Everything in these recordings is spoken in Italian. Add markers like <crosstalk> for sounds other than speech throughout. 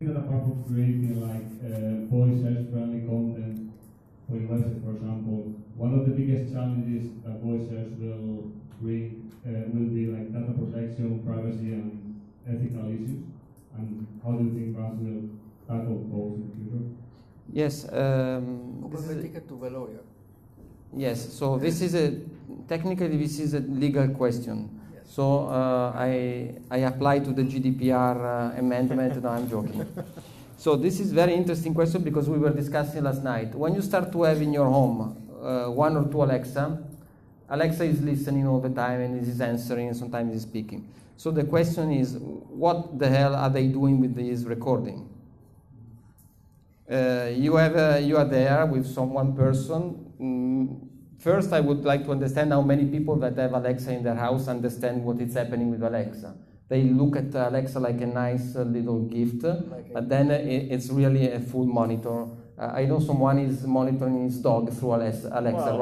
that apart from creating like uh, voice search friendly content for your website, for example, one of the biggest challenges that voice search will bring uh, will be like data protection, privacy, and ethical issues. And how do you think brands will tackle those in the future? Yes. Um, This this is is a ticket to the lawyer. Yes, so this is a technically this is a legal question. So uh, I I apply to the GDPR uh, amendment. no, I'm joking. So this is very interesting question because we were discussing last night. When you start to have in your home uh, one or two Alexa, Alexa is listening all the time and is answering and sometimes is speaking. So the question is, what the hell are they doing with this recording? Uh, you have you are there with some one person. Mm, first, I would like to understand how many people that have Alexa in their house understand what is happening with Alexa. They look at Alexa like a nice uh, little gift, a- but then it, it's really a full monitor. Uh, I know someone is monitoring his dog through Alexa,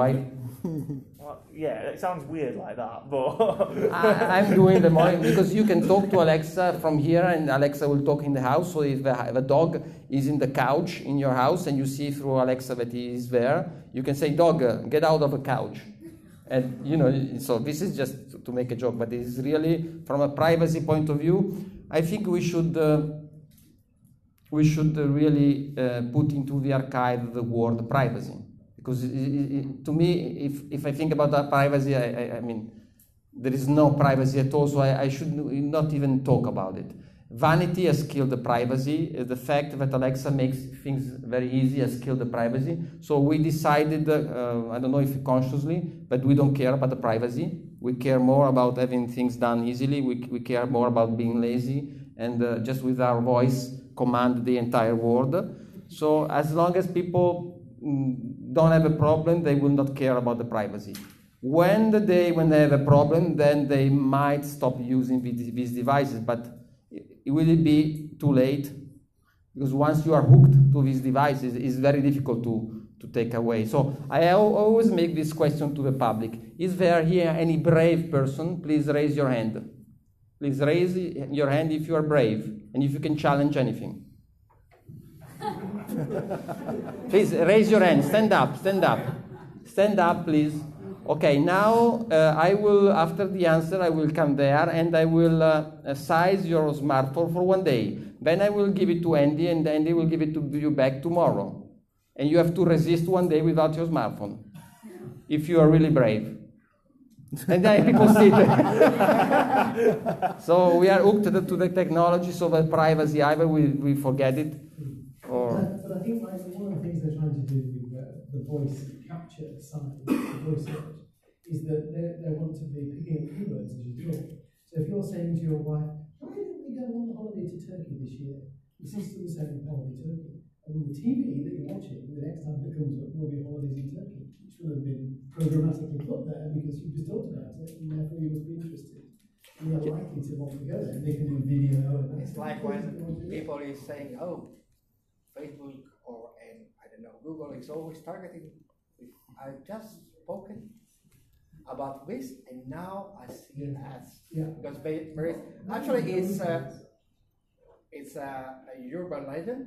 right? <laughs> Well, yeah, it sounds weird like that, but I, I'm doing the monitoring because you can talk to Alexa from here, and Alexa will talk in the house. So if the, the dog is in the couch in your house, and you see through Alexa that he is there, you can say, "Dog, get out of the couch." And you know, so this is just to- make a joke, but it is really from a privacy point of view. I think we should. Uh, we should really uh, put into the archive the word privacy because to me if, if i think about that privacy I, I, I mean there is no privacy at all so I, I should not even talk about it. Vanity has killed the privacy. Uh, the fact that alexa makes things very easy has killed the privacy. So we decided uh, i don't know if consciously but we don't care about the privacy. We care more about having things done easily. We, we care more about being lazy and uh, just with our voice command the entire world. So as long as people mm, don't have a problem, they will not care about the privacy. When the day when they have a problem, then they might stop using these devices, but it will be too late because once you are hooked to these devices, it's very difficult to, to take away. So I always make this question to the public. Is there here any brave person? Please raise your hand. Please raise your hand if you are brave and if you can challenge anything. <laughs> please raise your hand. Stand up. Stand up. Stand up, please. Okay, now uh, I will, after the answer, I will come there and I will uh, size your smartphone for one day. Then I will give it to Andy and Andy will give it to you back tomorrow. And you have to resist one day without your smartphone. If you are really brave. And people <laughs> sit. <laughs> so we are hooked to the, to the technology, so that privacy either we, we forget it or. But, but I think like one of the things they're trying to do with the, the voice capture side, the voice search, is that they, they want to be picking up keywords as you talk. So if you're saying to your wife, why didn't we go on holiday to Turkey this year? Your sister was saying holiday Turkey. And the TV that you're watching, the next time it comes up will be holidays in Turkey, which will have been programmatically put there because you just talked about it, and therefore you must be interested. And you're likely to want to go there. They can do video. And It's like when people is saying, oh, Facebook or and I don't know, Google is always targeting. I've just spoken about this, and now I see Yeah. ads Yeah. because there is actually it's uh, it's a, a urban legend,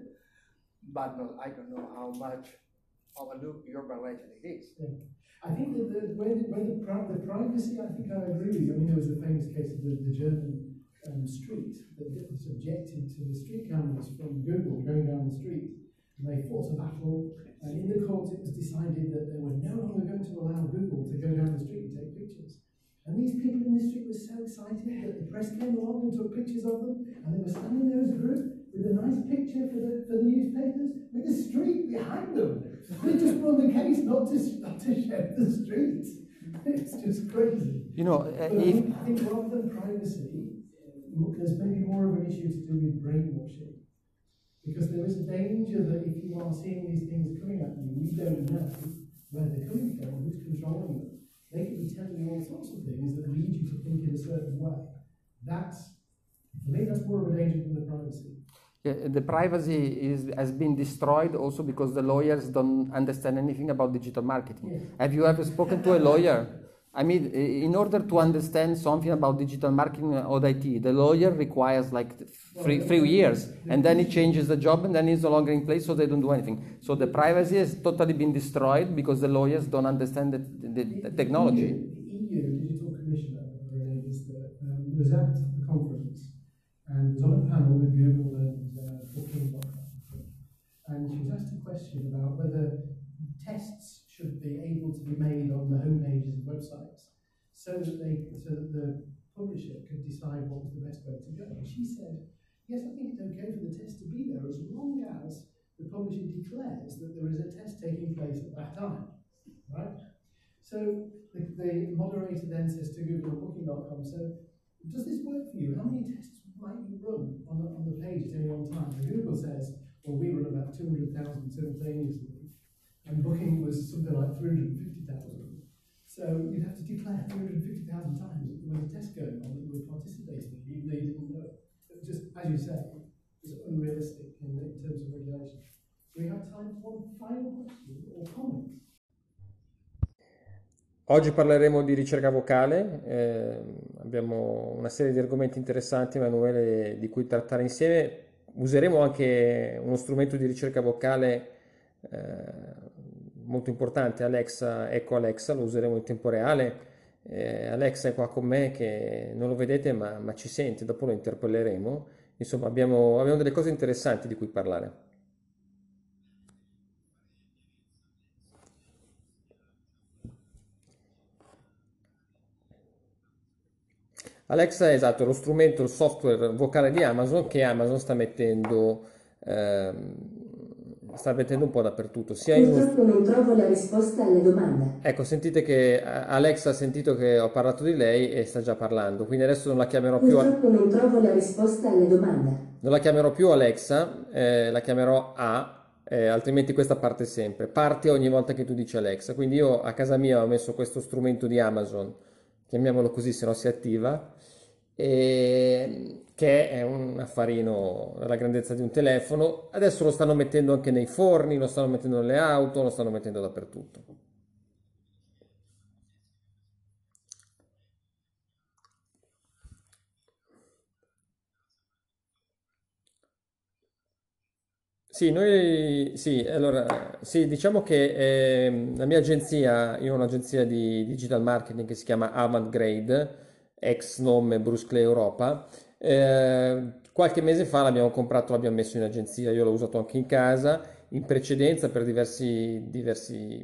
but no, I don't know how much of a loop urban legend it is. I think that the, where, the, the, pri- the privacy, I think I agree with you. I mean, there was the famous case of the, the German um, street that was subjected to the street cameras from Google going down the street. And they fought a battle, and in the court it was decided that they were no longer going to allow Google to go down the street and take pictures. And these people in the street were so excited that the press came along and took pictures of them, and they were standing there as a group with a nice picture for the, for the newspapers with the street behind them. They just won the case not to, not to shed the street. It's just crazy. You know, uh, I if, think, I think rather than privacy, there's maybe more of an issue to do with brainwashing. Because there is a danger that if you are seeing these things coming at you, you don't know where they're coming from, who's controlling them. They could be telling you all sorts of things that lead you to think in a certain way. That's, for me, that's more of a danger than the privacy. Yeah, the privacy is, has been destroyed also because the lawyers don't understand anything about digital marketing. Yeah. Have you ever spoken to a lawyer? <laughs> I mean, in order to understand something about digital marketing or IT, the lawyer requires like three, three years, and then he changes the job, and then he's no longer in place, so they don't do anything. So the privacy has totally been destroyed because the lawyers don't understand the, the, the technology. EU Digital Commissioner, um, was at the conference and was on a panel with Google and uh, Booking.com. And she was asked a question about whether tests should be able to be made on the homepages of websites so that they so that the publisher could decide what was the best way to go. And she said, Yes, I think it's okay for the test to be there as long as the publisher declares that there is a test taking place at that time. Right? So the, the moderator then says to Google Booking.com, so does this work for you? How many tests might you run on the, on the page at any one time? And Google says, well, we run about 200,000 simultaneously. And Booking was something like 350,000. So you'd have to declare 350,000 times that there was a test going on that you were participating in, even though you didn't know it. It just, as you say, it was unrealistic in, in terms of regulation. We have time for one final question or comment. Oggi parleremo di ricerca vocale, eh, abbiamo una serie di argomenti interessanti, Emanuele, di cui trattare insieme. Useremo anche uno strumento di ricerca vocale eh, molto importante, Alexa, Ecco Alexa, lo useremo in tempo reale. Eh, Alexa è qua con me che non lo vedete ma, ma ci sente, dopo lo interpelleremo. Insomma, abbiamo, abbiamo delle cose interessanti di cui parlare. Alexa è esatto, lo strumento, il software vocale di Amazon che Amazon sta mettendo, ehm, sta mettendo un po' dappertutto. Sia in Purtroppo non trovo la risposta alle domande. Ecco, sentite che eh, Alexa ha sentito che ho parlato di lei e sta già parlando, quindi adesso non la chiamerò più, Purtroppo non trovo la risposta alle domande. non la chiamerò più Alexa, eh, la chiamerò A, eh, altrimenti questa parte sempre. Parte ogni volta che tu dici Alexa. Quindi io a casa mia ho messo questo strumento di Amazon, chiamiamolo così se no si attiva, e- che è un affarino della grandezza di un telefono. Adesso lo stanno mettendo anche nei forni, lo stanno mettendo nelle auto, lo stanno mettendo dappertutto. Sì, noi sì, allora, sì, diciamo che ehm, la mia agenzia, io ho un'agenzia di digital marketing che si chiama Avantgrade, ex nome Bruce Clay Europa. Eh, qualche mese fa l'abbiamo comprato, l'abbiamo messo in agenzia, io l'ho usato anche in casa. In precedenza, per diversi, diversi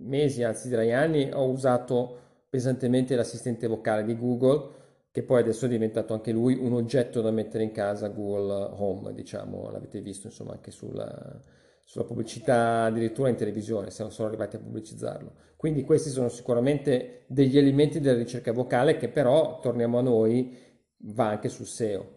mesi, anzi direi anni, ho usato pesantemente l'assistente vocale di Google che poi adesso è diventato anche lui un oggetto da mettere in casa, Google Home, diciamo, l'avete visto insomma anche sulla, sulla pubblicità, addirittura in televisione, se non sono arrivati a pubblicizzarlo. Quindi questi sono sicuramente degli elementi della ricerca vocale che però, torniamo a noi, va anche sul SEO.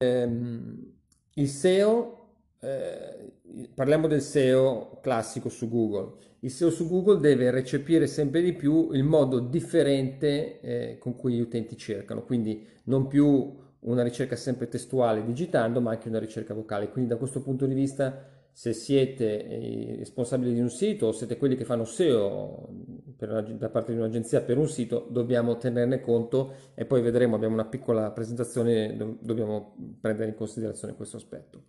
Ehm, il SEO, eh, parliamo del SEO classico su Google. Il SEO su Google deve recepire sempre di più il modo differente eh, con cui gli utenti cercano, quindi non più una ricerca sempre testuale digitando, ma anche una ricerca vocale. Quindi da questo punto di vista, se siete eh, responsabili di un sito o siete quelli che fanno SEO per da parte di un'agenzia per un sito, dobbiamo tenerne conto e poi vedremo, abbiamo una piccola presentazione, do- dobbiamo prendere in considerazione questo aspetto.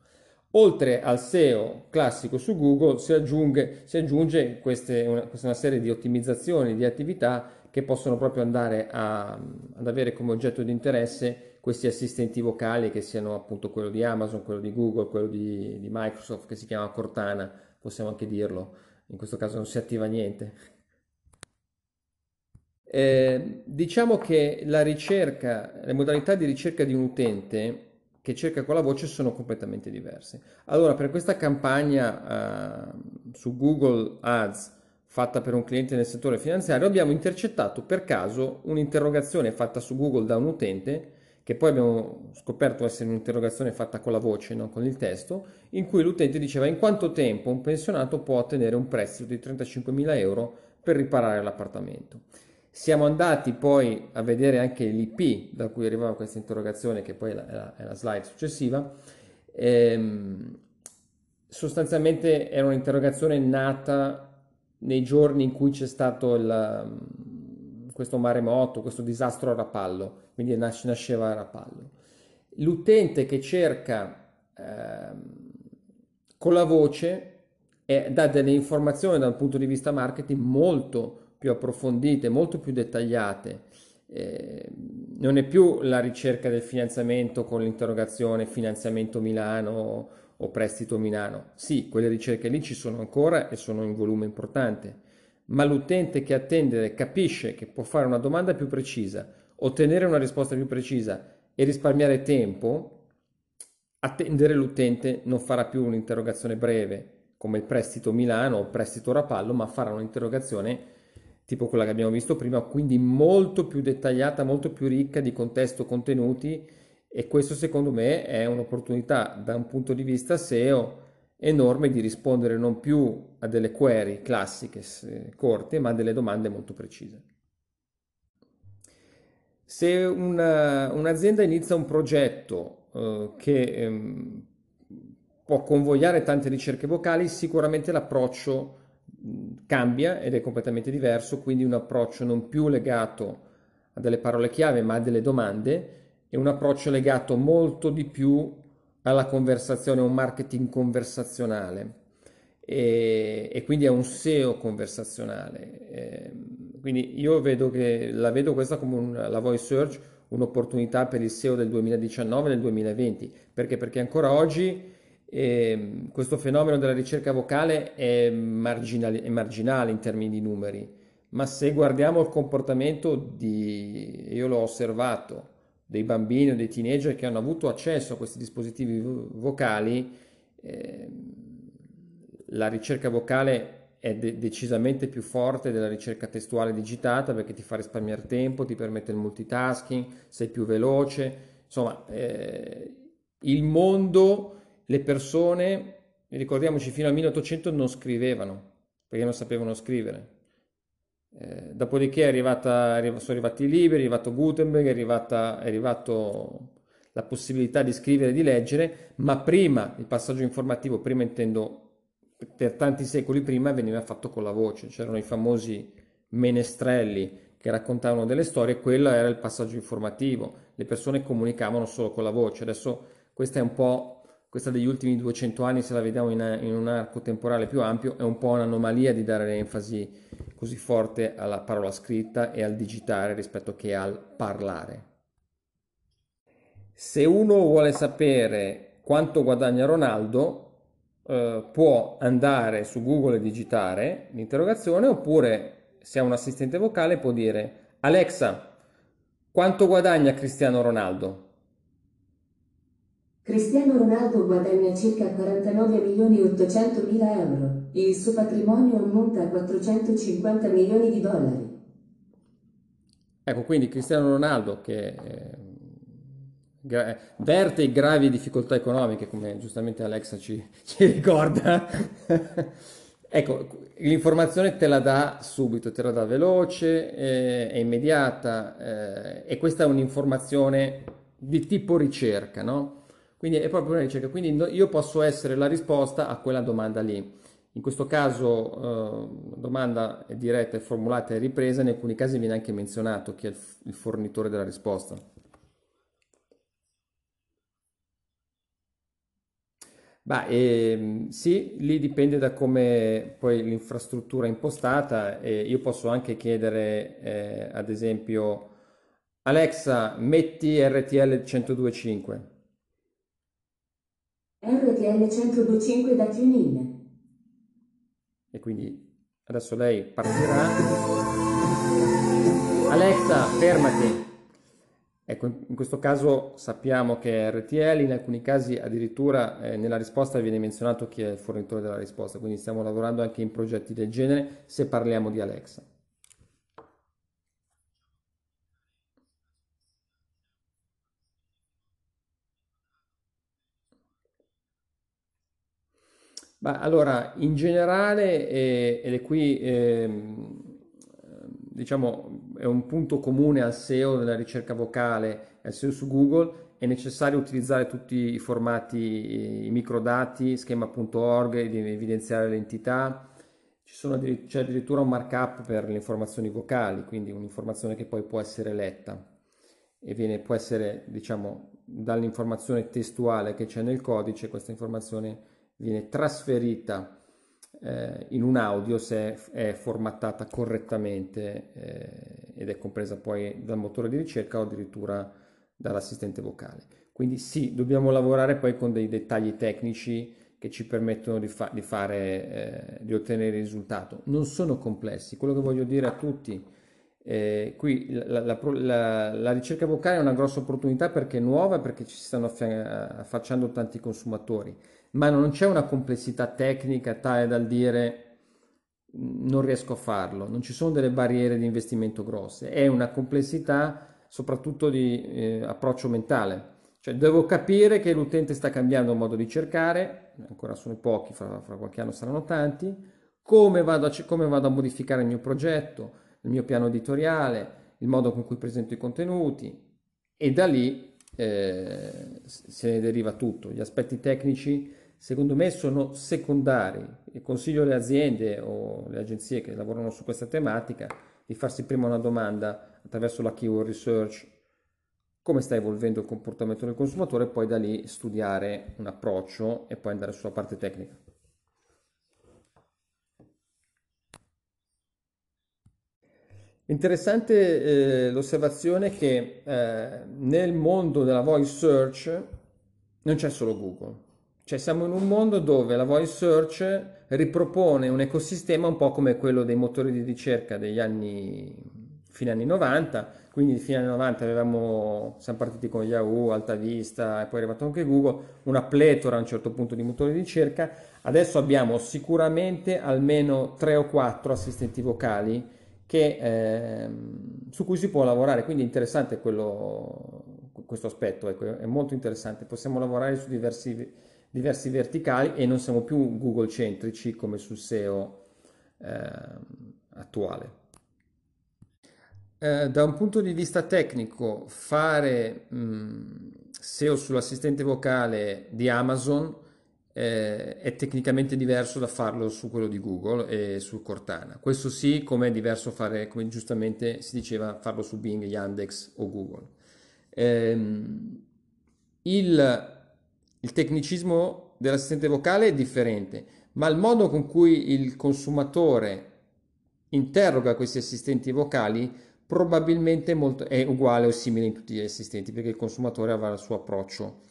Oltre al SEO classico su Google si aggiunge, si aggiunge queste, una, questa una serie di ottimizzazioni di attività che possono proprio andare a- ad avere come oggetto di interesse questi assistenti vocali che siano appunto quello di Amazon, quello di Google, quello di, di Microsoft che si chiama Cortana, possiamo anche dirlo, in questo caso non si attiva niente. Eh, diciamo che la ricerca, le modalità di ricerca di un utente che cerca con la voce sono completamente diverse. Allora, per questa campagna eh, su Google Ads fatta per un cliente nel settore finanziario, abbiamo intercettato per caso un'interrogazione fatta su Google da un utente, che poi abbiamo scoperto essere un'interrogazione fatta con la voce, non con il testo, in cui l'utente diceva in quanto tempo un pensionato può ottenere un prestito di 35.000 euro per riparare l'appartamento. Siamo andati poi a vedere anche l'IP da cui arrivava questa interrogazione, che poi è la, è la- slide successiva, ehm, sostanzialmente era un'interrogazione nata nei giorni in cui c'è stato il, questo maremoto, questo disastro a Rapallo, quindi nas- nasceva a Rapallo. L'utente che cerca eh, con la voce e dà delle informazioni dal punto di vista marketing molto più approfondite, molto più dettagliate. Eh, non è più la ricerca del finanziamento con l'interrogazione finanziamento Milano o prestito Milano. Sì, quelle ricerche lì ci sono ancora e sono in volume importante, ma l'utente che attende capisce che può fare una domanda più precisa, ottenere una risposta più precisa e risparmiare tempo, attendere l'utente non farà più un'interrogazione breve come il prestito Milano o il prestito Rapallo, ma farà un'interrogazione tipo quella che abbiamo visto prima, quindi molto più dettagliata, molto più ricca di contesto, contenuti e questo secondo me è un'opportunità da un punto di vista SEO enorme di rispondere non più a delle query classiche corte, ma a delle domande molto precise. Se una, un'azienda inizia un progetto eh, che ehm, può convogliare tante ricerche vocali, sicuramente l'approccio cambia ed è completamente diverso, quindi un approccio non più legato a delle parole chiave, ma a delle domande e un approccio legato molto di più alla conversazione, un marketing conversazionale e, e quindi a un SEO conversazionale. E, quindi io vedo che la vedo questa come un, la voice search un'opportunità per il SEO del 2019 e del 2020 perché? Perché ancora oggi eh, questo fenomeno della ricerca vocale è marginale, è marginale in termini di numeri, ma se guardiamo il comportamento di, io l'ho osservato, dei bambini o dei teenager che hanno avuto accesso a questi dispositivi vocali, eh, la ricerca vocale è de- decisamente più forte della ricerca testuale digitata perché ti fa risparmiare tempo, ti permette il multitasking, sei più veloce, insomma, eh, il mondo, le persone, ricordiamoci, fino al 1800 non scrivevano perché non sapevano scrivere. Eh, dopodiché è arrivata, sono arrivati i libri, è arrivato Gutenberg, è, arrivata, è arrivato la possibilità di scrivere e di leggere, ma prima il passaggio informativo, prima intendo per tanti secoli prima, veniva fatto con la voce, c'erano i famosi menestrelli che raccontavano delle storie, quello era il passaggio informativo, le persone comunicavano solo con la voce, adesso questa è un po' questa degli ultimi 200 anni, se la vediamo in, in un arco temporale più ampio, è un po' un'anomalia di dare enfasi così forte alla parola scritta e al digitare rispetto che al parlare. Se uno vuole sapere quanto guadagna Ronaldo, eh, può andare su Google e digitare l'interrogazione oppure se ha un assistente vocale può dire Alexa, quanto guadagna Cristiano Ronaldo? Cristiano Ronaldo guadagna circa 49 milioni 800 mila euro. Il suo patrimonio ammonta a 450 milioni di dollari. Ecco, quindi Cristiano Ronaldo che eh, verte in gravi difficoltà economiche, come giustamente Alexa ci, ci ricorda. <laughs> ecco, l'informazione te la dà subito, te la dà veloce, eh, è immediata eh, e questa è un'informazione di tipo ricerca, no? Quindi è proprio una ricerca, quindi io posso essere la risposta a quella domanda lì. In questo caso eh, domanda è diretta, è formulata e ripresa, in alcuni casi viene anche menzionato chi è il, fornitore della risposta. Beh, ehm, sì, lì dipende da come poi l'infrastruttura è impostata e io posso anche chiedere, eh, ad esempio, Alexa, metti RTL 102.5. RTL 102.5 da TuneIn. E quindi adesso lei partirà. Alexa, fermati. Ecco, in questo caso sappiamo che è RTL, in alcuni casi addirittura eh, nella risposta viene menzionato chi è il fornitore della risposta, quindi stiamo lavorando anche in progetti del genere se parliamo di Alexa. Beh, allora, in generale, eh, ed è qui eh, diciamo, è un punto comune al SEO della ricerca vocale al SEO su Google, è necessario utilizzare tutti i formati, i microdati, schema.org, evidenziare le entità, sono, c'è addirittura un markup per le informazioni vocali, quindi un'informazione che poi può essere letta e viene, può essere, diciamo, dall'informazione testuale che c'è nel codice, questa informazione viene trasferita eh, in un audio se è, formattata correttamente eh, ed è compresa poi dal motore di ricerca o addirittura dall'assistente vocale. Quindi sì, dobbiamo lavorare poi con dei dettagli tecnici che ci permettono di, fa- di, fare, eh, di ottenere il risultato. Non sono complessi, quello che voglio dire a tutti, eh, qui la, la, la, la, ricerca vocale è una grossa opportunità perché è nuova, perché ci stanno affacciando tanti consumatori, ma non c'è una complessità tecnica tale dal dire non riesco a farlo, non ci sono delle barriere di investimento grosse, è una complessità soprattutto di eh, approccio mentale. Cioè devo capire che l'utente sta cambiando modo di cercare, ancora sono pochi, fra, fra qualche anno saranno tanti, come vado, a, come vado a modificare il mio progetto, il mio piano editoriale, il modo con cui presento i contenuti e da lì eh, se ne deriva tutto. Gli aspetti tecnici secondo me sono secondari e consiglio alle aziende o le agenzie che lavorano su questa tematica di farsi prima una domanda attraverso la keyword research come sta evolvendo il comportamento del consumatore e poi da lì studiare un approccio e poi andare sulla parte tecnica. Interessante eh, l'osservazione che eh, nel mondo della voice search non c'è solo Google, cioè siamo in un mondo dove la voice search ripropone un ecosistema un po' come quello dei motori di ricerca degli anni fine anni 90 quindi agli anni 90 avevamo, siamo partiti con Yahoo, AltaVista e poi è arrivato anche Google, una pletora a un certo punto di motori di ricerca, adesso abbiamo sicuramente almeno 3 o 4 assistenti vocali che, eh, su cui si può lavorare, quindi è interessante quello, questo aspetto, ecco, è molto interessante, possiamo lavorare su diversi, diversi verticali e non siamo più Google centrici come sul SEO eh, attuale. Eh, da un punto di vista tecnico, fare mh, SEO sull'assistente vocale di Amazon eh, è tecnicamente diverso da farlo su quello di Google e su Cortana. Questo sì, come è diverso fare, come giustamente si diceva, farlo su Bing, Yandex o Google. Eh, il, il tecnicismo dell'assistente vocale è differente, ma il modo con cui il consumatore interroga questi assistenti vocali probabilmente è uguale o simile in tutti gli assistenti perché il consumatore avrà il suo approccio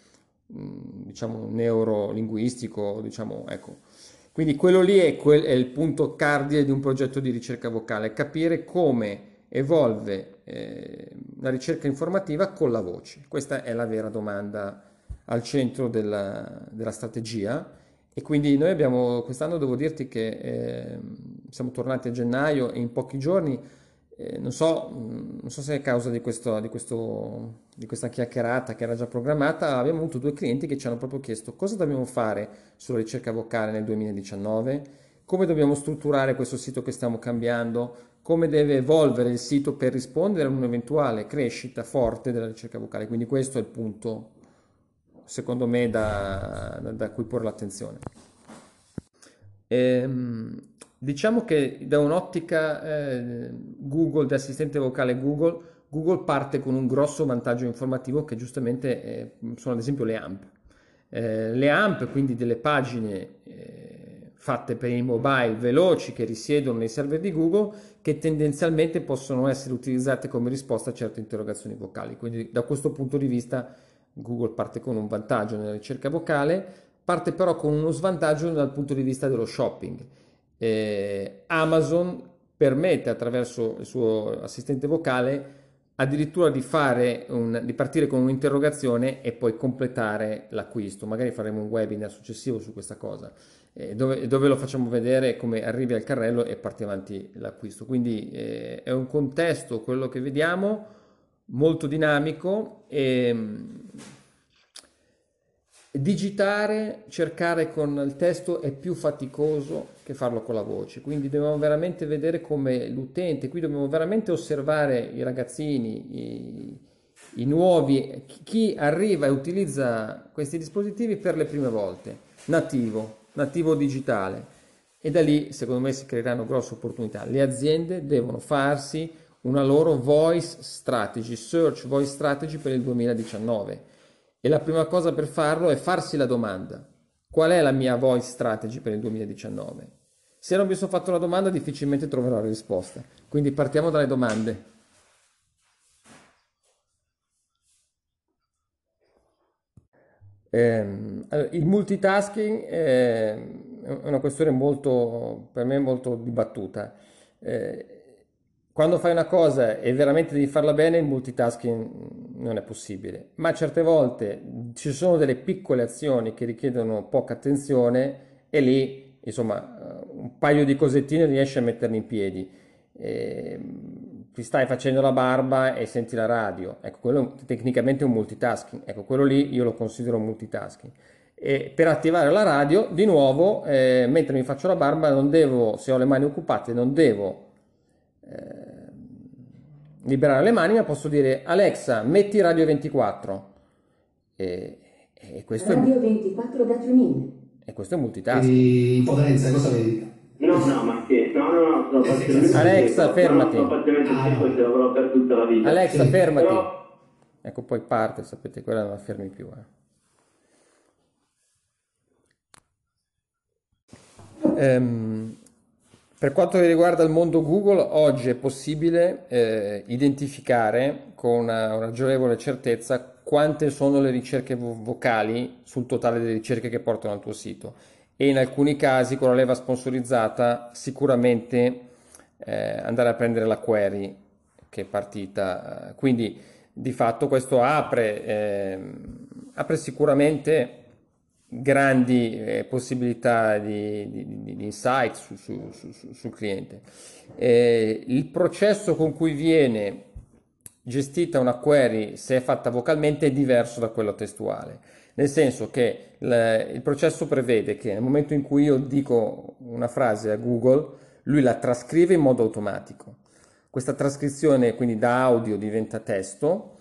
mm, diciamo neurolinguistico diciamo ecco. Quindi quello lì è, quel, è, il punto cardine di un progetto di ricerca vocale capire come evolve eh, la ricerca informativa con la voce. Questa è la vera domanda al centro della, della strategia e quindi noi abbiamo quest'anno devo dirti che eh, siamo tornati a gennaio e in pochi giorni eh, non, so, mm, non, so, se è causa di, questo, di, questo, di, questa chiacchierata che era già programmata, abbiamo avuto due clienti che ci hanno proprio chiesto cosa dobbiamo fare sulla ricerca vocale nel 2019, come dobbiamo strutturare questo sito che stiamo cambiando, come deve evolvere il sito per rispondere a un'eventuale crescita forte della ricerca vocale. Quindi questo è il punto, secondo me, da, da, cui porre l'attenzione. Ehm, Diciamo che da un'ottica eh, Google, di assistente vocale Google, Google parte con un grosso vantaggio informativo che giustamente eh, sono ad esempio le AMP. Eh, le AMP, quindi delle pagine eh, fatte per i mobile veloci che risiedono nei server di Google, che tendenzialmente possono essere utilizzate come risposta a certe interrogazioni vocali. Quindi da questo punto di vista Google parte con un vantaggio nella ricerca vocale, parte però con uno svantaggio dal punto di vista dello shopping eh, Amazon permette attraverso il suo assistente vocale addirittura di, un, di partire con un'interrogazione e poi completare l'acquisto. Magari faremo un webinar successivo su questa cosa, eh, dove, dove, lo facciamo vedere come arrivi al carrello e parte avanti l'acquisto. Quindi eh, è un contesto, quello che vediamo, molto dinamico e digitare, cercare con il testo è più faticoso che farlo con la voce, quindi dobbiamo veramente vedere come l'utente, qui dobbiamo veramente osservare i ragazzini, i, i nuovi, chi arriva e utilizza questi dispositivi per le prime volte, nativo, nativo digitale. E da lì, secondo me, si creeranno grosse opportunità. Le aziende devono farsi una loro voice strategy, search voice strategy per il 2019 e la prima cosa per farlo è farsi la domanda, qual è la mia voice strategy per il 2019? Se non mi sono fatto la domanda difficilmente troverò la risposta, quindi partiamo dalle domande. Eh, il multitasking è una questione molto, per me molto dibattuta. Eh, quando fai una cosa e veramente devi farla bene, il multitasking non è possibile, ma certe volte ci sono delle piccole azioni che richiedono poca attenzione e lì, insomma, un paio di cosettine riesci a metterle in piedi. E, ti stai facendo la barba e senti la radio, ecco, quello tecnicamente è un multitasking, ecco, quello lì io lo considero multitasking. E per attivare la radio, di nuovo, eh, mentre mi faccio la barba, non devo, se ho le mani occupate, non devo eh, liberare le mani, ma posso dire Alexa, metti Radio 24. E, e questo Radio è, 24 da TuneIn. e questo è multitasking. Di impotenza, cosa vedi? No, no, ma che? No, no, no, sono parzialmente Alexa, fermati. No, sono parzialmente cieco e ce l'avrò per tutta la vita. Alexa, Sì, fermati. Però, Ecco, poi parte, sapete, quella non la fermi più. eh. Ehm, per quanto riguarda il mondo Google, oggi è possibile eh, identificare con una, ragionevole certezza quante sono le ricerche vo- vocali sul totale delle ricerche che portano al tuo sito e in alcuni casi con la leva sponsorizzata sicuramente eh, andare a prendere la query che è partita. Quindi di fatto questo apre, ehm, apre sicuramente grandi eh, possibilità di, di- di- di insight su- su- su- su- sul cliente. Eh, il processo con cui viene gestita una query, se è fatta vocalmente, è diverso da quello testuale. Nel senso che il, il processo prevede che nel momento in cui io dico una frase a Google, lui la trascrive in modo automatico. Questa trascrizione quindi da audio diventa testo,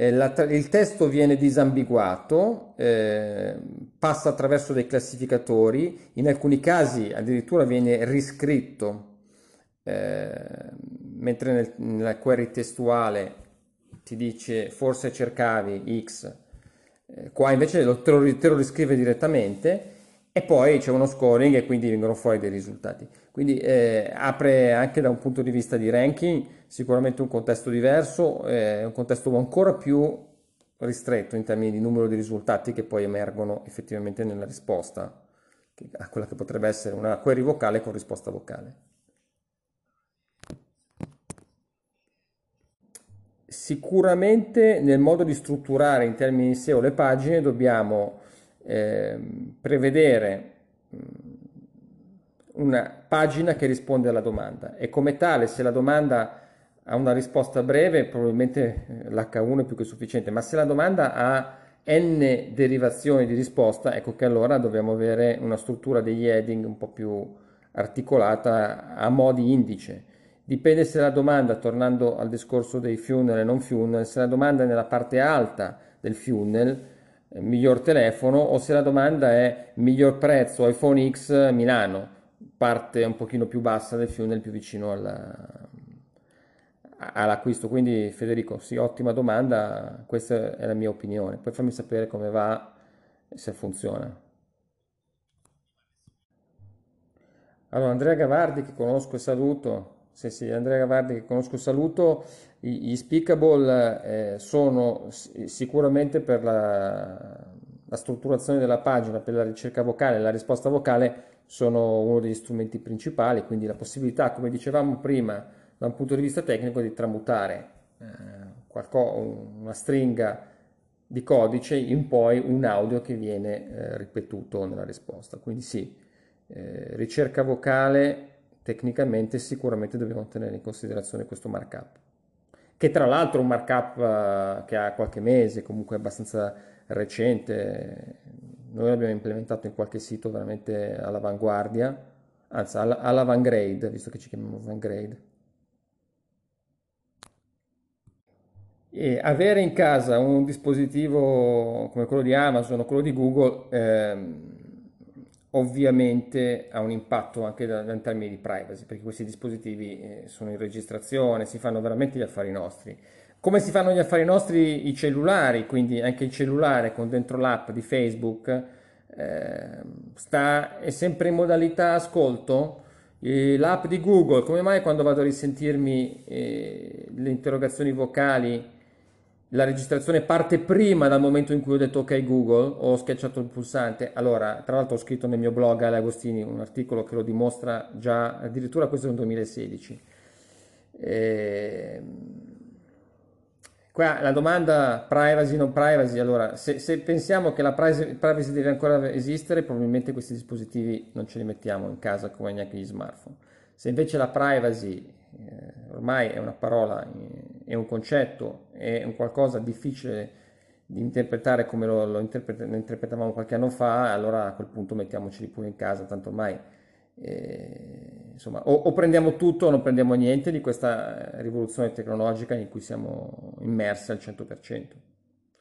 eh, la il testo viene disambiguato, eh, passa attraverso dei classificatori, in alcuni casi addirittura viene riscritto, eh, mentre nel- nella query testuale ti dice forse cercavi X, eh, qua invece lo- te lo, te lo riscrive direttamente e poi c'è uno scoring e quindi vengono fuori dei risultati. Quindi eh, apre anche da un punto di vista di ranking sicuramente un contesto diverso, eh, un contesto ancora più ristretto in termini di numero di risultati che poi emergono effettivamente nella risposta a quella che potrebbe essere una query vocale con risposta vocale. Sicuramente nel modo di strutturare in termini SEO le pagine dobbiamo ehm, prevedere mh, una pagina che risponde alla domanda e come tale se la domanda ha una risposta breve probabilmente eh, l'H1 è più che sufficiente, ma se la domanda ha n derivazioni di risposta, ecco che allora dobbiamo avere una struttura degli heading un po' più articolata a mo' di indice. Dipende se la domanda, tornando al discorso dei funnel e non funnel, se la domanda è nella parte alta del funnel, miglior telefono, o se la domanda è miglior prezzo iPhone X Milano, parte un pochino più bassa del funnel, più vicino alla- all'acquisto. Quindi Federico, sì, ottima domanda, questa è la mia opinione. Poi fammi sapere come va e se funziona. Allora, Andrea Gavardi che conosco e saluto. Sì, sì, Andrea Gavardi che conosco saluto. Gli speakable eh, sono sicuramente per la, la strutturazione della pagina, per la ricerca vocale, la risposta vocale sono uno degli strumenti principali, quindi la possibilità, come dicevamo prima, da un punto di vista tecnico, di tramutare eh, qualco- una stringa di codice in poi un audio che viene eh, ripetuto nella risposta. Quindi sì, eh, ricerca vocale tecnicamente sicuramente dobbiamo tenere in considerazione questo markup che tra l'altro è un markup eh, che ha qualche mese, comunque abbastanza recente. Noi l'abbiamo implementato in qualche sito veramente all'avanguardia, anzi all- all'avangrade, visto che ci chiamiamo avangrade. E avere in casa un dispositivo come quello di Amazon o quello di Google ehm, ovviamente ha un impatto anche da, da in termini di privacy, perché questi dispositivi eh, sono in registrazione, si fanno veramente gli affari nostri. Come si fanno gli affari nostri i cellulari, quindi anche il cellulare con dentro l'app di Facebook eh, sta, è sempre in modalità ascolto. L'app di Google, come mai quando vado a risentirmi eh, le interrogazioni vocali la registrazione parte prima dal momento in cui ho detto ok Google, ho schiacciato il pulsante. Allora, tra l'altro ho scritto nel mio blog Ale Agostini un articolo che lo dimostra già, addirittura questo è un 2016. E... Qua la domanda privacy non privacy, allora se, se pensiamo che la privacy, deve ancora esistere, probabilmente questi dispositivi non ce li mettiamo in casa come neanche gli smartphone. Se invece la privacy eh, ormai è una parola, è un concetto, è un qualcosa difficile di interpretare come lo, lo, interpret- lo interpretavamo qualche anno fa, allora a quel punto mettiamoceli pure in casa, tanto ormai eh, insomma, o, o, prendiamo tutto o non prendiamo niente di questa rivoluzione tecnologica in cui siamo immersi al 100%.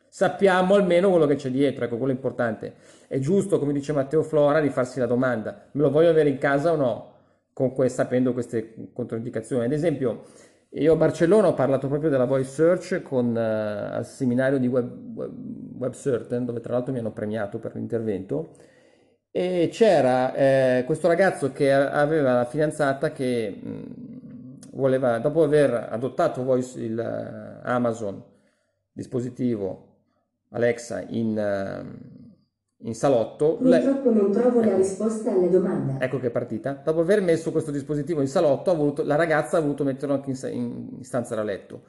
Sappiamo almeno quello che c'è dietro, ecco, quello è importante. È giusto, come dice Matteo Flora, di farsi la domanda, me lo voglio avere in casa o no? con que- sapendo queste controindicazioni. Ad esempio, io a Barcellona ho parlato proprio della voice search con, uh, al seminario di Web, Web, Web Certain, dove tra l'altro mi hanno premiato per l'intervento, e c'era eh, questo ragazzo che aveva la fidanzata che mh, voleva, dopo aver adottato voice, il uh, Amazon dispositivo Alexa in... Uh, in salotto. Purtroppo non trovo la risposta alle domande. Ecco che è partita. Dopo aver messo questo dispositivo in salotto, voluto, la ragazza ha voluto metterlo anche in, in stanza da letto.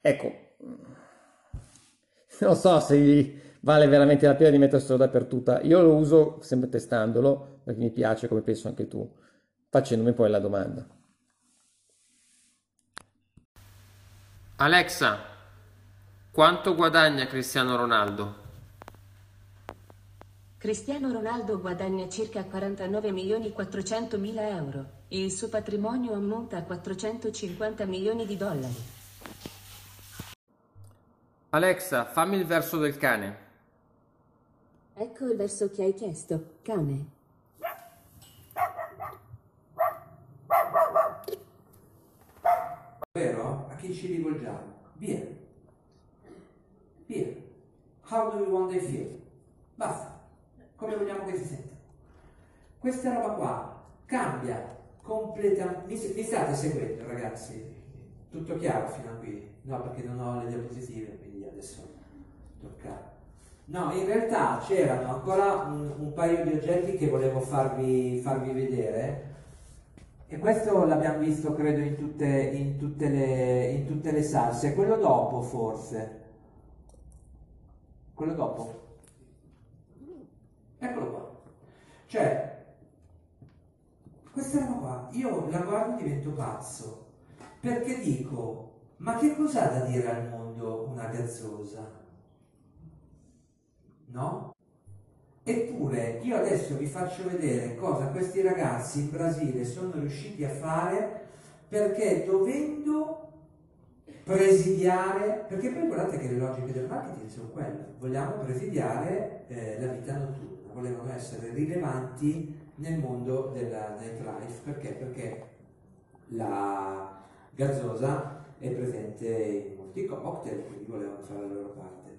Ecco, <laughs> non so se vale veramente la pena di metterselo dappertutto. Io lo uso sempre testandolo, perché mi piace, come penso anche tu, facendomi poi la domanda. Alexa, quanto guadagna Cristiano Ronaldo? Cristiano Ronaldo guadagna circa 49 milioni 400 mila euro. Il suo patrimonio ammonta a 450 milioni di dollari. Alexa, fammi il verso del cane. Ecco il verso che hai chiesto, cane. Vero? A chi ci rivolgiamo? Via. Via. How do you want they feel? Basta come vogliamo che si senta. Questa roba qua cambia completamente. Mi, state seguendo, ragazzi? Tutto chiaro fino a qui? No, perché non ho le diapositive, quindi adesso tocca. No, in realtà c'erano ancora un, un paio di oggetti che volevo farvi, farvi vedere. E questo l'abbiamo visto, credo, in tutte, in tutte, le, in tutte le salse. Quello dopo, forse. Quello dopo. Eccolo qua. Cioè, questa roba qua, io la guardo e divento pazzo, perché dico, ma che cos'ha da dire al mondo una gazzosa? No? Eppure io adesso vi faccio vedere cosa questi ragazzi in Brasile sono riusciti a fare perché dovendo presidiare, perché poi guardate che le logiche del marketing sono quelle, vogliamo presidiare eh, la vita notturna volevano essere rilevanti nel mondo della nightlife perché? Perché la gazzosa è presente in molti cocktail, quindi volevano fare la loro parte.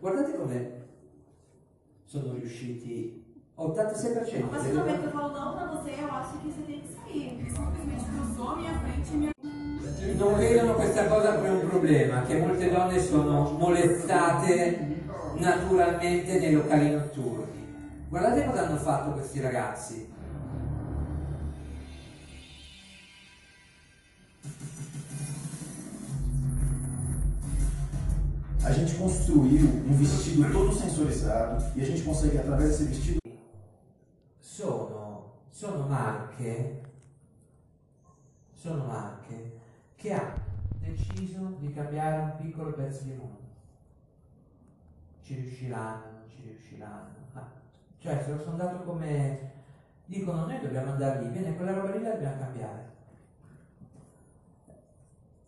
Guardate come sono riusciti 86% Mas vez que eu falo não pra você, eu acho que você tem que sair. Simplesmente cruzou minha frente e minha. Non vedono questa cosa come un problema, che molte donne sono molestate naturalmente nei locali notturni. Guardate cosa hanno fatto questi ragazzi. A gente construiu um vestido todo sensorizado e a gente consegue através desse vestido sono, sono marche sono marche che hanno deciso di cambiare un piccolo pezzo di mondo. Ci riusciranno, non ci riusciranno. Ah, cioè, se lo sono dato come dicono noi dobbiamo andare lì, bene, quella roba lì la dobbiamo cambiare.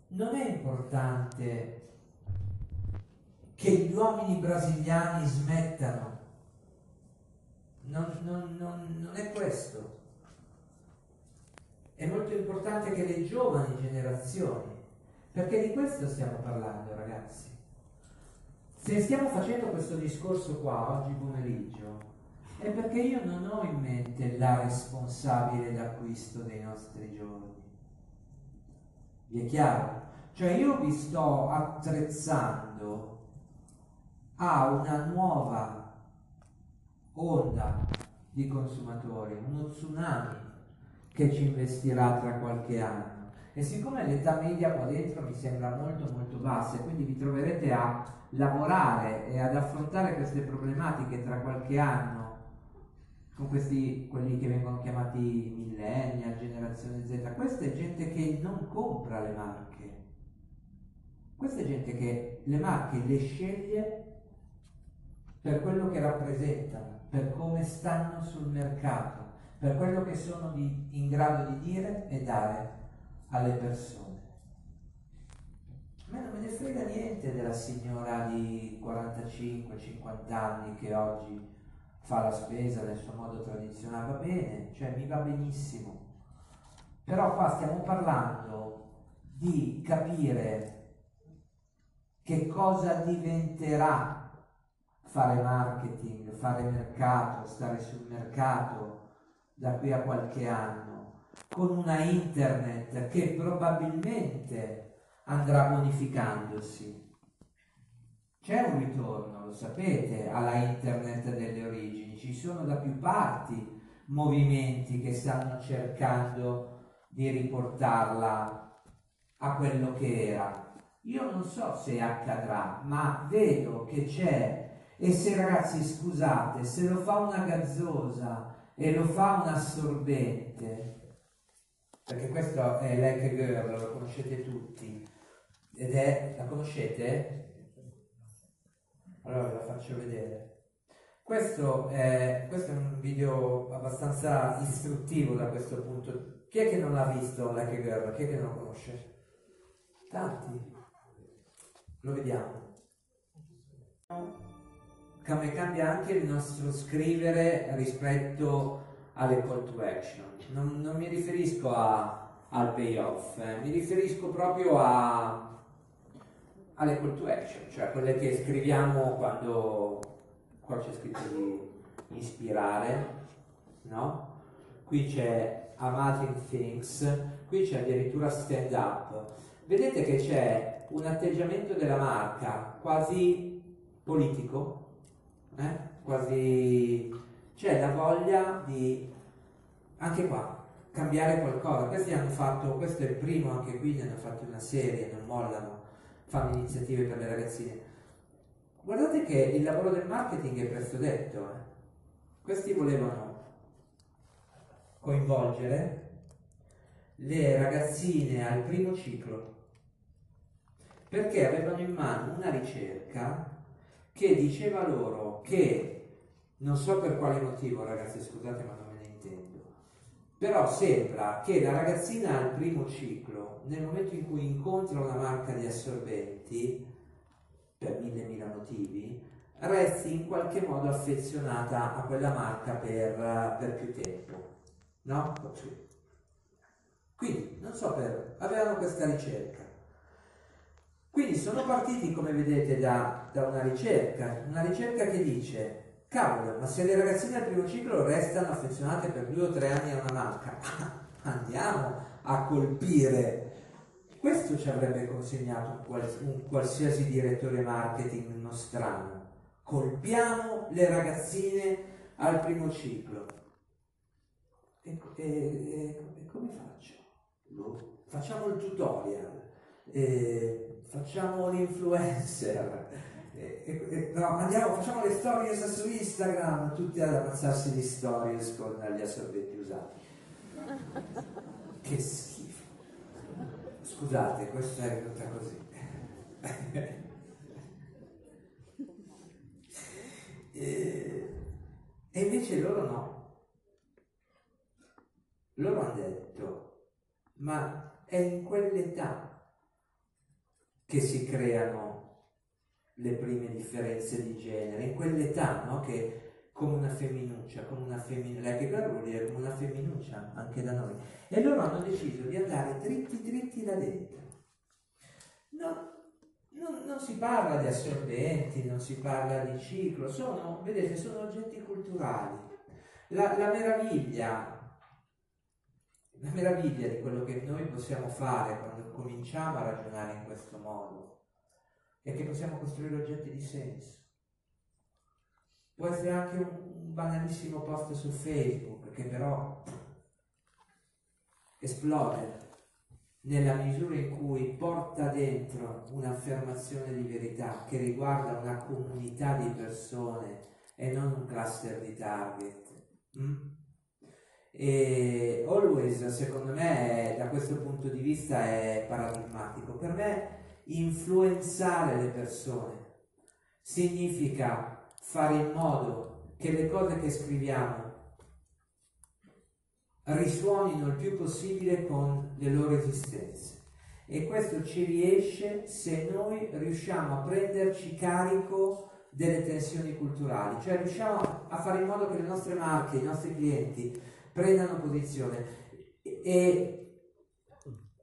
Non è importante che gli uomini brasiliani smettano. Non, non, non, non è questo. È molto importante che le giovani generazioni, perché di questo stiamo parlando ragazzi. Se stiamo facendo questo discorso qua oggi pomeriggio, è perché io non ho in mente la responsabile d'acquisto dei nostri giovani. Vi è chiaro? Cioè io vi sto attrezzando a una nuova onda di consumatori, uno tsunami che ci investirà tra qualche anno. E siccome l'età media qua dentro mi sembra molto molto bassa, quindi vi troverete a lavorare e ad affrontare queste problematiche tra qualche anno con questi, quelli che vengono chiamati millennial, generazione Z, questa è gente che non compra le marche. Questa è gente che le marche le sceglie per quello che rappresentano, per come stanno sul mercato, per quello che sono di, in grado di dire e dare alle persone. A me non me ne frega niente della signora di 45-50 anni che oggi fa la spesa nel suo modo tradizionale, va bene, cioè mi va benissimo. Però qua stiamo parlando di capire che cosa diventerà fare marketing, fare mercato, stare sul mercato da qui a qualche anno, con una internet che probabilmente andrà bonificandosi. C'è un ritorno, lo sapete, alla internet delle origini, ci sono da più parti movimenti che stanno cercando di riportarla a quello che era. Io non so se accadrà, ma vedo che c'è e se ragazzi scusate, se lo fa una gazzosa e lo fa un assorbente, perché questo è l'Ecke Girl, lo conoscete tutti, ed è, la conoscete? Allora ve la faccio vedere. Questo è, questo è un video abbastanza istruttivo da questo punto. Chi è che non ha visto Like Girl? Chi è che non lo conosce? Tanti. Lo vediamo. Cambia anche il nostro scrivere rispetto alle call to action. Non, non mi riferisco a, al payoff, eh. mi riferisco proprio a, alle call to action, cioè quelle che scriviamo quando qua c'è scritto di ispirare, no? Qui c'è Amazing Things, qui c'è addirittura stand up. Vedete che c'è un atteggiamento della marca quasi politico, eh? quasi c'è la voglia di anche qua cambiare qualcosa. Questi hanno fatto, questo è il primo, anche qui ne hanno fatto una serie, non mollano fanno iniziative per le ragazzine. Guardate che il lavoro del marketing è presto detto. Eh. Questi volevano coinvolgere le ragazzine al primo ciclo perché avevano in mano una ricerca che diceva loro che non so per quale motivo ragazzi scusate ma non me ne intendo però sembra che la ragazzina al primo ciclo, nel momento in cui incontra una marca di assorbenti, per mille mila motivi, resti in qualche modo affezionata a quella marca per, per più tempo. No? Quindi, non so per... avevano questa ricerca. Quindi sono partiti, come vedete, da, da una ricerca, una ricerca che dice Cavolo, ma se le ragazzine al primo ciclo restano affezionate per due o tre anni a una marca, <laughs> andiamo a colpire. Questo ci avrebbe consegnato un qualsiasi direttore marketing nostrano. Colpiamo le ragazzine al primo ciclo. E, e, e come faccio? Boh, facciamo il tutorial, facciamo l'influencer e, e, no, andiamo, facciamo le stories su Instagram, tutti ad ammazzarsi di stories con gli assorbenti usati. Che schifo. Scusate, questa è venuta così. <laughs> e, e invece loro no. Loro hanno detto, ma è in quell'età che si creano le prime differenze di genere, in quell'età, no? Che come una femminuccia, come una femminuccia, che cosa vuol dire come una femminuccia anche da noi. E loro hanno deciso di andare dritti dritti là dentro. No, non, non, si parla di assorbenti, non si parla di ciclo, sono, vedete, sono oggetti culturali. La, la meraviglia, la meraviglia di quello che noi possiamo fare quando cominciamo a ragionare in questo modo è che possiamo costruire oggetti di senso. Può essere anche un banalissimo post su Facebook che però esplode nella misura in cui porta dentro un'affermazione di verità che riguarda una comunità di persone e non un cluster di target. Mm? E Always, secondo me, da questo punto di vista è paradigmatico. Per me, influenzare le persone significa fare in modo che le cose che scriviamo risuonino il più possibile con le loro esistenze. E questo ci riesce se noi riusciamo a prenderci carico delle tensioni culturali, cioè riusciamo a fare in modo che le nostre marche, i nostri clienti prendano posizione. E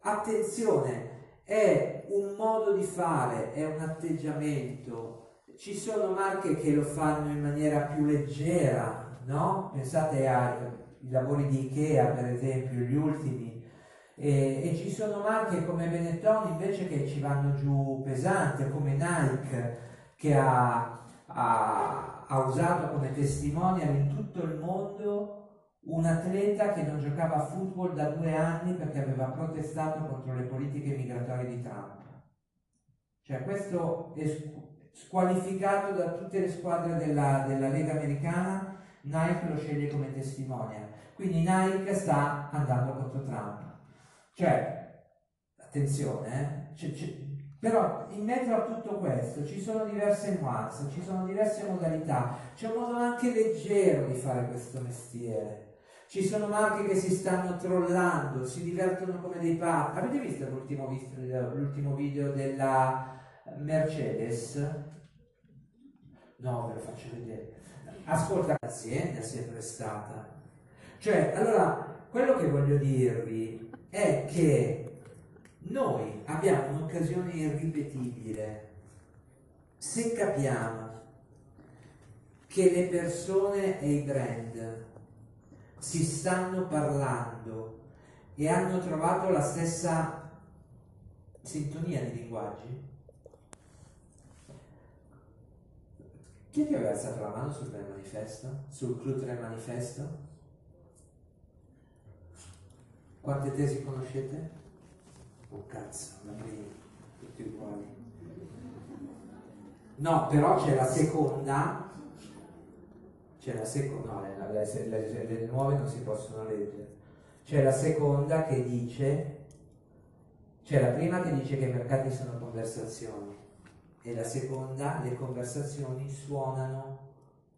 attenzione, è un modo di fare, è un atteggiamento. Ci sono marche che lo fanno in maniera più leggera, no? Pensate ai lavori di Ikea, per esempio, gli ultimi. E, e, ci sono marche come Benetton invece che ci vanno giù pesante, come Nike che ha, ha, ha usato come testimonial in tutto il mondo un atleta che non giocava a football da due anni perché aveva protestato contro le politiche migratorie di Trump. Cioè questo è squalificato da tutte le squadre della, della Lega Americana, Nike lo sceglie come testimonial. Quindi Nike sta andando contro Trump. Cioè, attenzione, eh? c'è, c'è, però in mezzo a tutto questo ci sono diverse nuance, ci sono diverse modalità, c'è un modo anche leggero di fare questo mestiere. Ci sono marche che si stanno trollando, si divertono come dei pazzi. Avete visto l'ultimo, l'ultimo video della Mercedes? No, ve lo faccio vedere. Ascolta, l'azienda si è prestata. Cioè, allora, quello che voglio dirvi è che noi abbiamo un'occasione irripetibile se capiamo che le persone e i brand si stanno parlando e hanno trovato la stessa sintonia di linguaggi? Chi che aveva alzato la mano sul bel manifesto? Sul Clutre manifesto? Quante tesi conoscete? Oh cazzo, la prima, tutti uguali. No, però c'è la seconda c'è la seconda, no, le, le, le, le, nuove non si possono leggere. C'è la seconda che dice, c'è la prima che dice che i mercati sono conversazioni e la seconda, le conversazioni suonano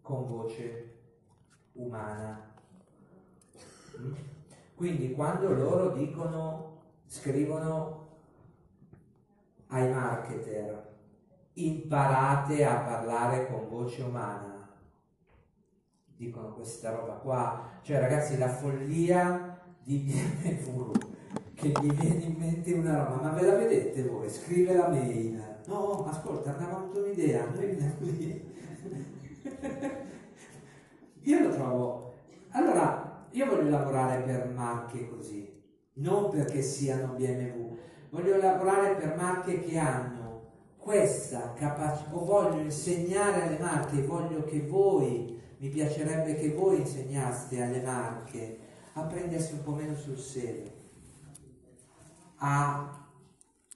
con voce umana. Mm? Quindi quando loro dicono, scrivono ai marketer, imparate a parlare con voce umana, dicono questa roba qua. Cioè ragazzi la follia di <laughs> BMW che gli viene in mente una roba, ma ve la vedete voi? Scrive la mail. No, ascolta, abbiamo avuto un'idea, <laughs> noi <laughs> io lo trovo. Allora, io voglio lavorare per marche così, non perché siano BMW, voglio lavorare per marche che hanno questa capacità, o voglio insegnare alle marche, voglio che voi mi piacerebbe che voi insegnaste alle marche a prendersi un po' meno sul serio, a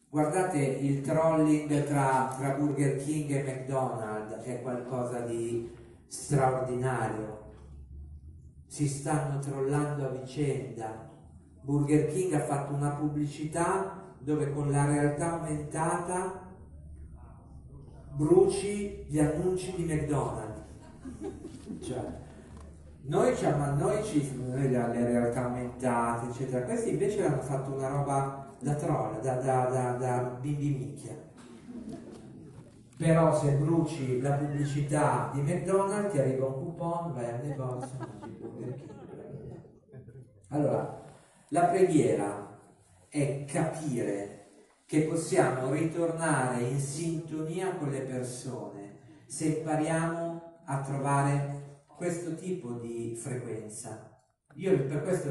guardate il trolling tra, tra Burger King e McDonald's è qualcosa di straordinario. Si stanno trollando a vicenda. Burger King ha fatto una pubblicità dove con la realtà aumentata bruci gli annunci di McDonald's. Cioè, noi ci, amma- noi ci noi le, realtà aumentate, eccetera. Questi invece hanno fatto una roba da troll, da, da, da, da bimbi. Però se bruci la pubblicità di McDonald's ti arriva un coupon, vai al negozio, mangi. Allora, la preghiera è capire che possiamo ritornare in sintonia con le persone se impariamo a trovare questo tipo di frequenza. Io per questo